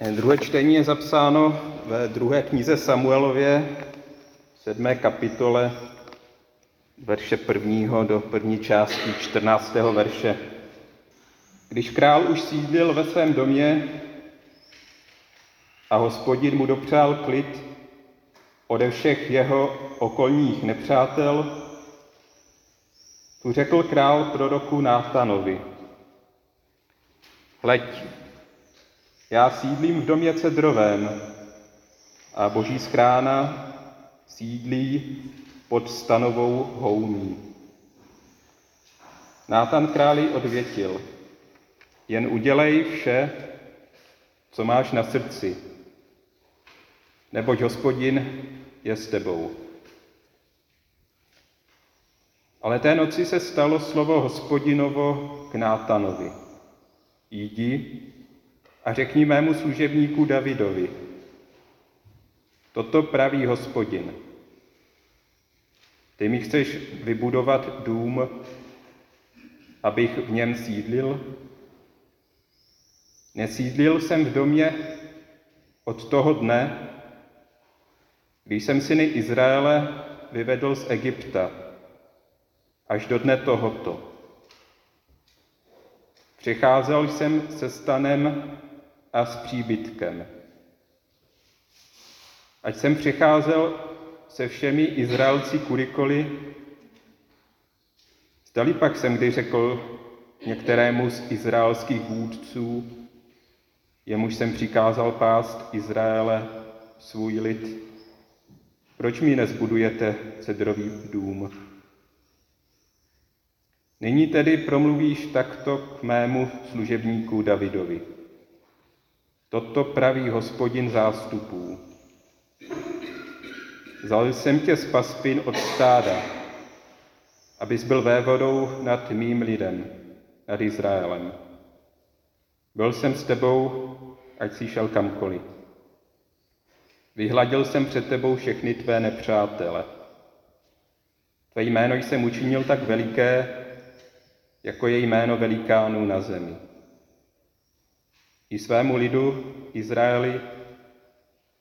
Druhé čtení je zapsáno ve druhé knize Samuelově, sedmé kapitole, verše prvního do první části čtrnáctého verše. Když král už sídlil ve svém domě a hospodin mu dopřál klid ode všech jeho okolních nepřátel, tu řekl král proroku Nátanovi. Hleď, já sídlím v domě cedrovém a boží skrána sídlí pod stanovou houní. Nátan králi odvětil, jen udělej vše, co máš na srdci, neboť hospodin je s tebou. Ale té noci se stalo slovo hospodinovo k Nátanovi. Jdi a řekni mému služebníku Davidovi, toto praví hospodin. Ty mi chceš vybudovat dům, abych v něm sídlil? Nesídlil jsem v domě od toho dne, když jsem syny Izraele vyvedl z Egypta, až do dne tohoto. Přicházel jsem se stanem a s příbytkem. Ať jsem přicházel se všemi Izraelci kurikoli, zdali pak jsem kdy řekl některému z izraelských vůdců, jemuž jsem přikázal pást Izraele svůj lid, proč mi nezbudujete cedrový dům? Nyní tedy promluvíš takto k mému služebníku Davidovi. Toto praví hospodin zástupů. Vzal jsem tě z paspin od stáda, abys byl vévodou nad mým lidem, nad Izraelem. Byl jsem s tebou, ať si šel kamkoliv. Vyhladil jsem před tebou všechny tvé nepřátele. Tvé jméno jsem učinil tak veliké, jako je jméno velikánů na zemi. I svému lidu Izraeli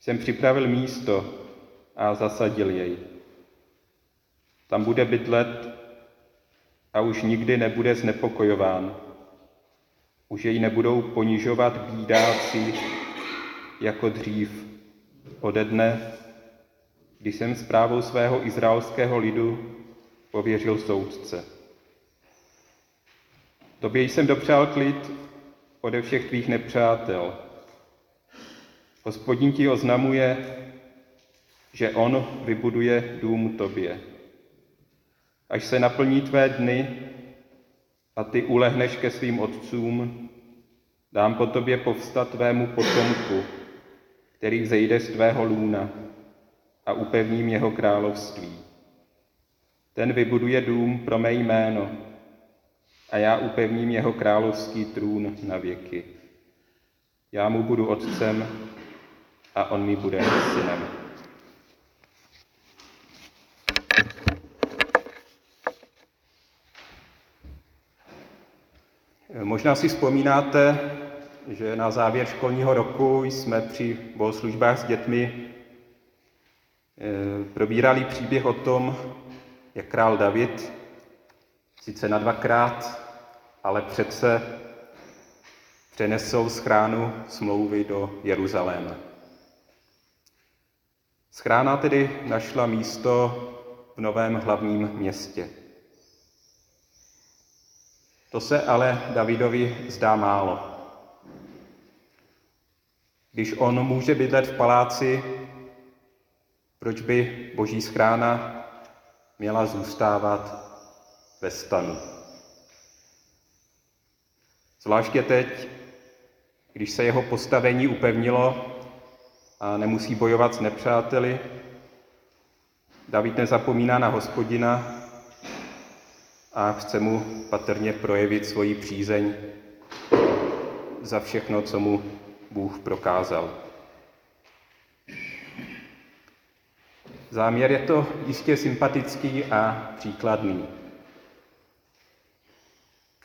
jsem připravil místo a zasadil jej. Tam bude bydlet a už nikdy nebude znepokojován. Už jej nebudou ponižovat bídáci jako dřív ode dne, kdy jsem zprávou svého izraelského lidu pověřil soudce. Tobě jsem dopřál klid ode všech tvých nepřátel. Hospodin ti oznamuje, že on vybuduje dům tobě. Až se naplní tvé dny a ty ulehneš ke svým otcům, dám po tobě povstat tvému potomku, který vzejde z tvého lůna a upevním jeho království. Ten vybuduje dům pro mé jméno a já upevním jeho královský trůn na věky. Já mu budu otcem a on mi bude synem. Možná si vzpomínáte, že na závěr školního roku jsme při bohoslužbách s dětmi eh, probírali příběh o tom, jak král David, sice na dvakrát, ale přece přenesou schránu smlouvy do Jeruzaléma. Schrána tedy našla místo v novém hlavním městě. To se ale Davidovi zdá málo. Když on může bydlet v paláci, proč by boží schrána měla zůstávat ve stanu? Zvláště teď, když se jeho postavení upevnilo a nemusí bojovat s nepřáteli, David nezapomíná na hospodina a chce mu patrně projevit svoji přízeň za všechno, co mu Bůh prokázal. Záměr je to jistě sympatický a příkladný.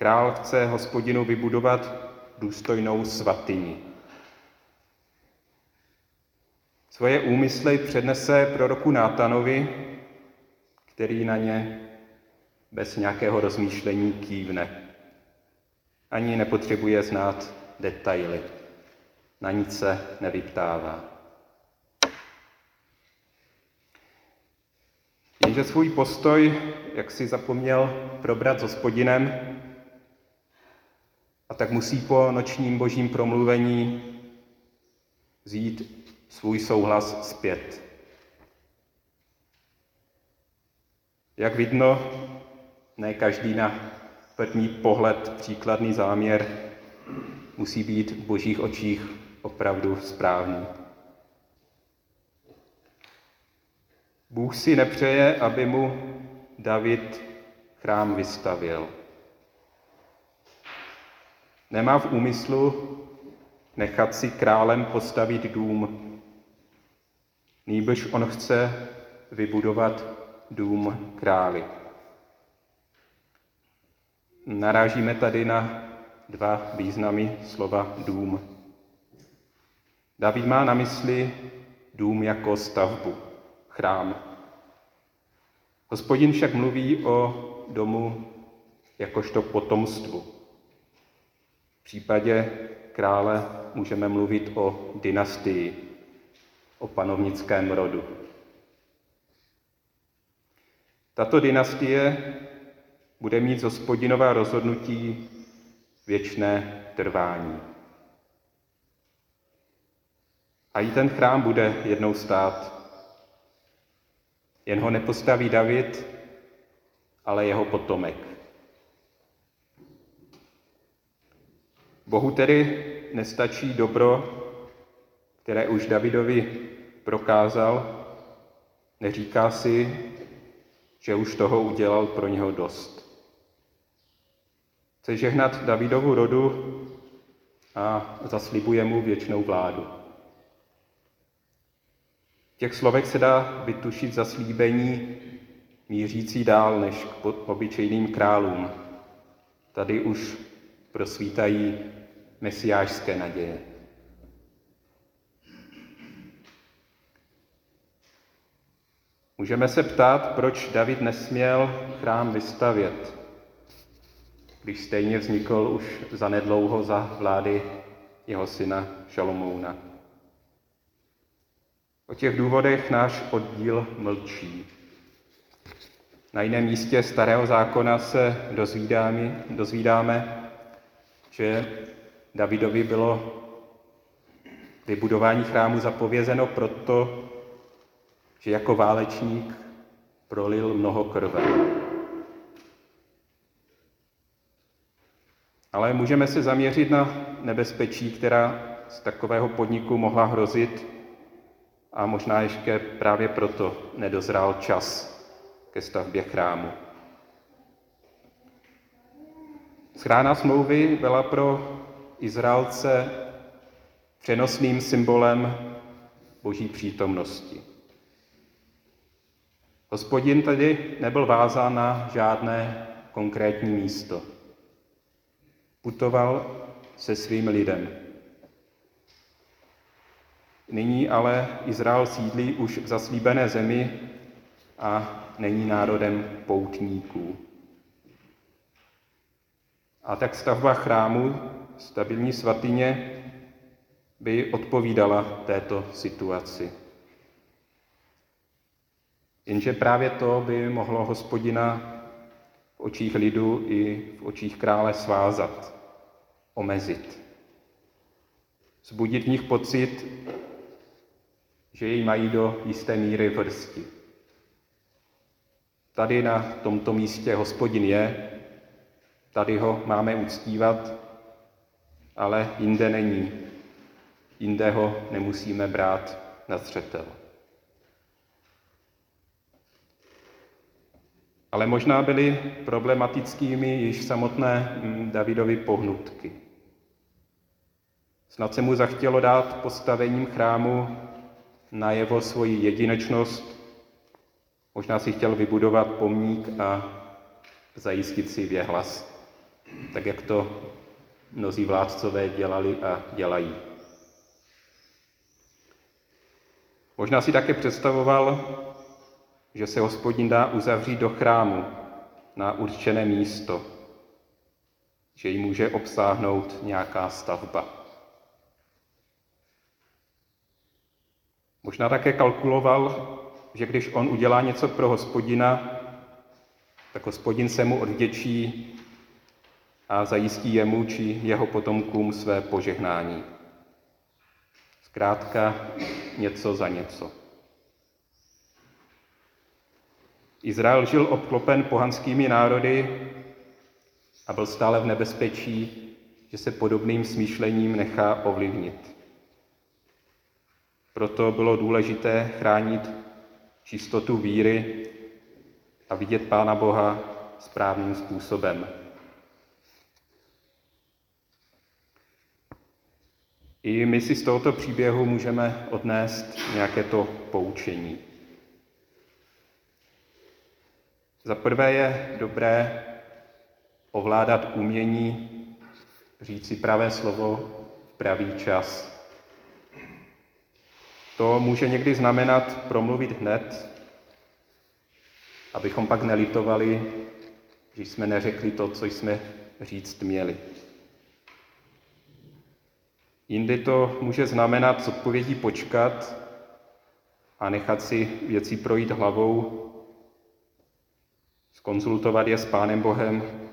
Král chce hospodinu vybudovat důstojnou svatyni. Svoje úmysly přednese proroku Nátanovi, který na ně bez nějakého rozmýšlení kývne. Ani nepotřebuje znát detaily. Na nic se nevyptává. Jenže svůj postoj, jak si zapomněl probrat s hospodinem, a tak musí po nočním božím promluvení vzít svůj souhlas zpět. Jak vidno, ne každý na první pohled příkladný záměr musí být v božích očích opravdu správný. Bůh si nepřeje, aby mu David chrám vystavěl. Nemá v úmyslu nechat si králem postavit dům. Nýbrž on chce vybudovat dům králi. Narážíme tady na dva významy slova dům. David má na mysli dům jako stavbu, chrám. Hospodin však mluví o domu jakožto potomstvu. V případě krále můžeme mluvit o dynastii, o panovnickém rodu. Tato dynastie bude mít z hospodinova rozhodnutí věčné trvání. A i ten chrám bude jednou stát. Jen ho nepostaví David, ale jeho potomek. Bohu tedy nestačí dobro, které už Davidovi prokázal, neříká si, že už toho udělal pro něho dost. Chce žehnat Davidovu rodu a zaslibuje mu věčnou vládu. V těch slovech se dá vytušit zaslíbení mířící dál než k obyčejným králům. Tady už prosvítají mesiářské naděje. Můžeme se ptát, proč David nesměl chrám vystavět, když stejně vznikl už zanedlouho za vlády jeho syna Šalomouna. O těch důvodech náš oddíl mlčí. Na jiném místě starého zákona se dozvídáme, dozvídáme že Davidovi bylo vybudování chrámu zapovězeno proto, že jako válečník prolil mnoho krve. Ale můžeme se zaměřit na nebezpečí, která z takového podniku mohla hrozit a možná ještě právě proto nedozrál čas ke stavbě chrámu. Schrána smlouvy byla pro Izraelce přenosným symbolem boží přítomnosti. Hospodin tedy nebyl vázán na žádné konkrétní místo. Putoval se svým lidem. Nyní ale Izrael sídlí už v zaslíbené zemi a není národem poutníků. A tak stavba chrámu, stabilní svatyně, by odpovídala této situaci. Jenže právě to by mohlo hospodina v očích lidu i v očích krále svázat, omezit. Zbudit v nich pocit, že jej mají do jisté míry vrsti. Tady na tomto místě hospodin je, tady ho máme uctívat, ale jinde není. Jinde ho nemusíme brát na zřetel. Ale možná byly problematickými již samotné mm, Davidovy pohnutky. Snad se mu zachtělo dát postavením chrámu na jeho svoji jedinečnost. Možná si chtěl vybudovat pomník a zajistit si věhlas, tak jak to mnozí vládcové dělali a dělají. Možná si také představoval, že se hospodin dá uzavřít do chrámu na určené místo, že ji může obsáhnout nějaká stavba. Možná také kalkuloval, že když on udělá něco pro hospodina, tak hospodin se mu odděčí a zajistí jemu či jeho potomkům své požehnání. Zkrátka něco za něco. Izrael žil obklopen pohanskými národy a byl stále v nebezpečí, že se podobným smýšlením nechá ovlivnit. Proto bylo důležité chránit čistotu víry a vidět Pána Boha správným způsobem. I my si z tohoto příběhu můžeme odnést nějaké to poučení. Za prvé je dobré ovládat umění říci pravé slovo v pravý čas. To může někdy znamenat promluvit hned, abychom pak nelitovali, že jsme neřekli to, co jsme říct měli. Jindy to může znamenat z odpovědí počkat a nechat si věci projít hlavou, skonzultovat je s Pánem Bohem,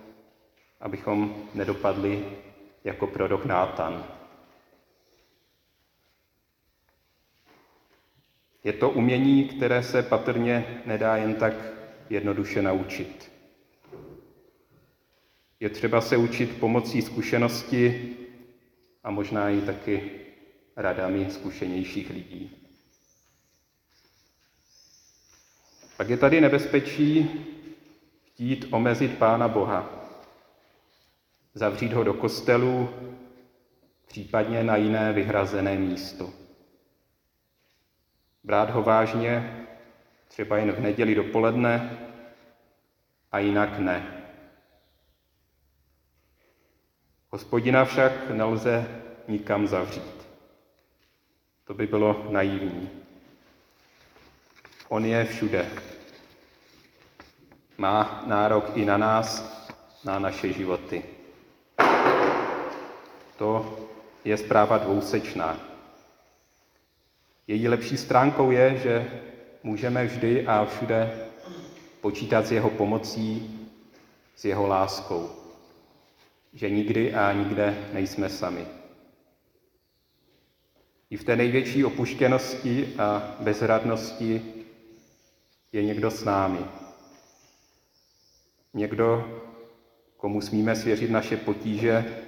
abychom nedopadli jako prorok Nátan. Je to umění, které se patrně nedá jen tak jednoduše naučit. Je třeba se učit pomocí zkušenosti a možná i taky radami zkušenějších lidí. Pak je tady nebezpečí chtít omezit Pána Boha, zavřít ho do kostelu, případně na jiné vyhrazené místo. Brát ho vážně, třeba jen v neděli dopoledne a jinak ne. Hospodina však nelze nikam zavřít. To by bylo naivní. On je všude. Má nárok i na nás, na naše životy. To je zpráva dvousečná. Její lepší stránkou je, že můžeme vždy a všude počítat s jeho pomocí, s jeho láskou že nikdy a nikde nejsme sami. I v té největší opuštěnosti a bezradnosti je někdo s námi. Někdo, komu smíme svěřit naše potíže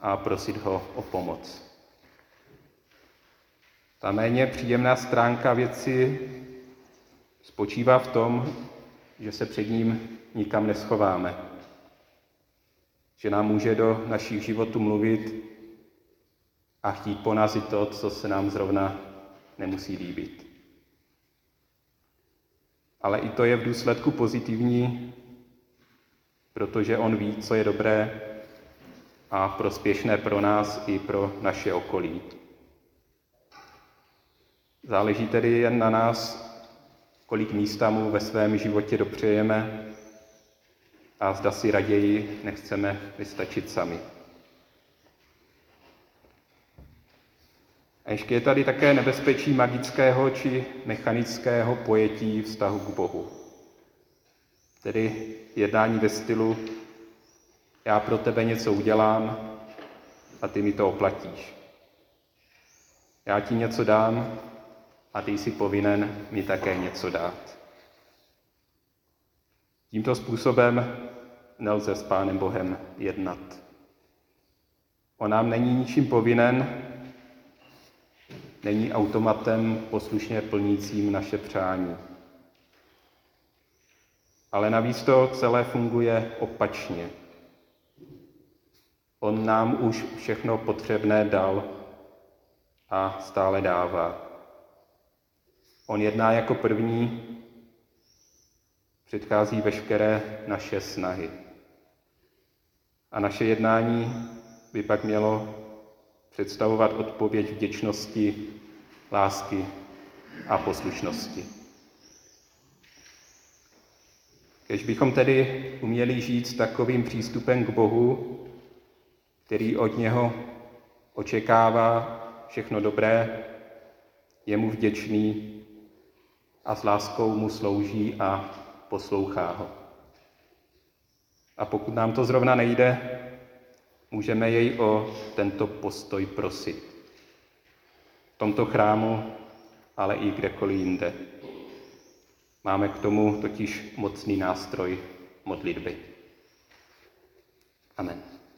a prosit ho o pomoc. Ta méně příjemná stránka věci spočívá v tom, že se před ním nikam neschováme že nám může do našich životů mluvit a chtít po nás i to, co se nám zrovna nemusí líbit. Ale i to je v důsledku pozitivní, protože on ví, co je dobré a prospěšné pro nás i pro naše okolí. Záleží tedy jen na nás, kolik místa mu ve svém životě dopřejeme a zda si raději nechceme vystačit sami. A ještě je tady také nebezpečí magického či mechanického pojetí vztahu k Bohu. Tedy jednání ve stylu já pro tebe něco udělám a ty mi to oplatíš. Já ti něco dám a ty jsi povinen mi také něco dát. Tímto způsobem nelze s Pánem Bohem jednat. On nám není ničím povinen, není automatem poslušně plnícím naše přání. Ale navíc to celé funguje opačně. On nám už všechno potřebné dal a stále dává. On jedná jako první, předchází veškeré naše snahy. A naše jednání by pak mělo představovat odpověď vděčnosti, lásky a poslušnosti. Kež bychom tedy uměli žít s takovým přístupem k Bohu, který od něho očekává všechno dobré, je mu vděčný a s láskou mu slouží a poslouchá ho. A pokud nám to zrovna nejde, můžeme jej o tento postoj prosit. V tomto chrámu, ale i kdekoliv jinde. Máme k tomu totiž mocný nástroj modlitby. Amen.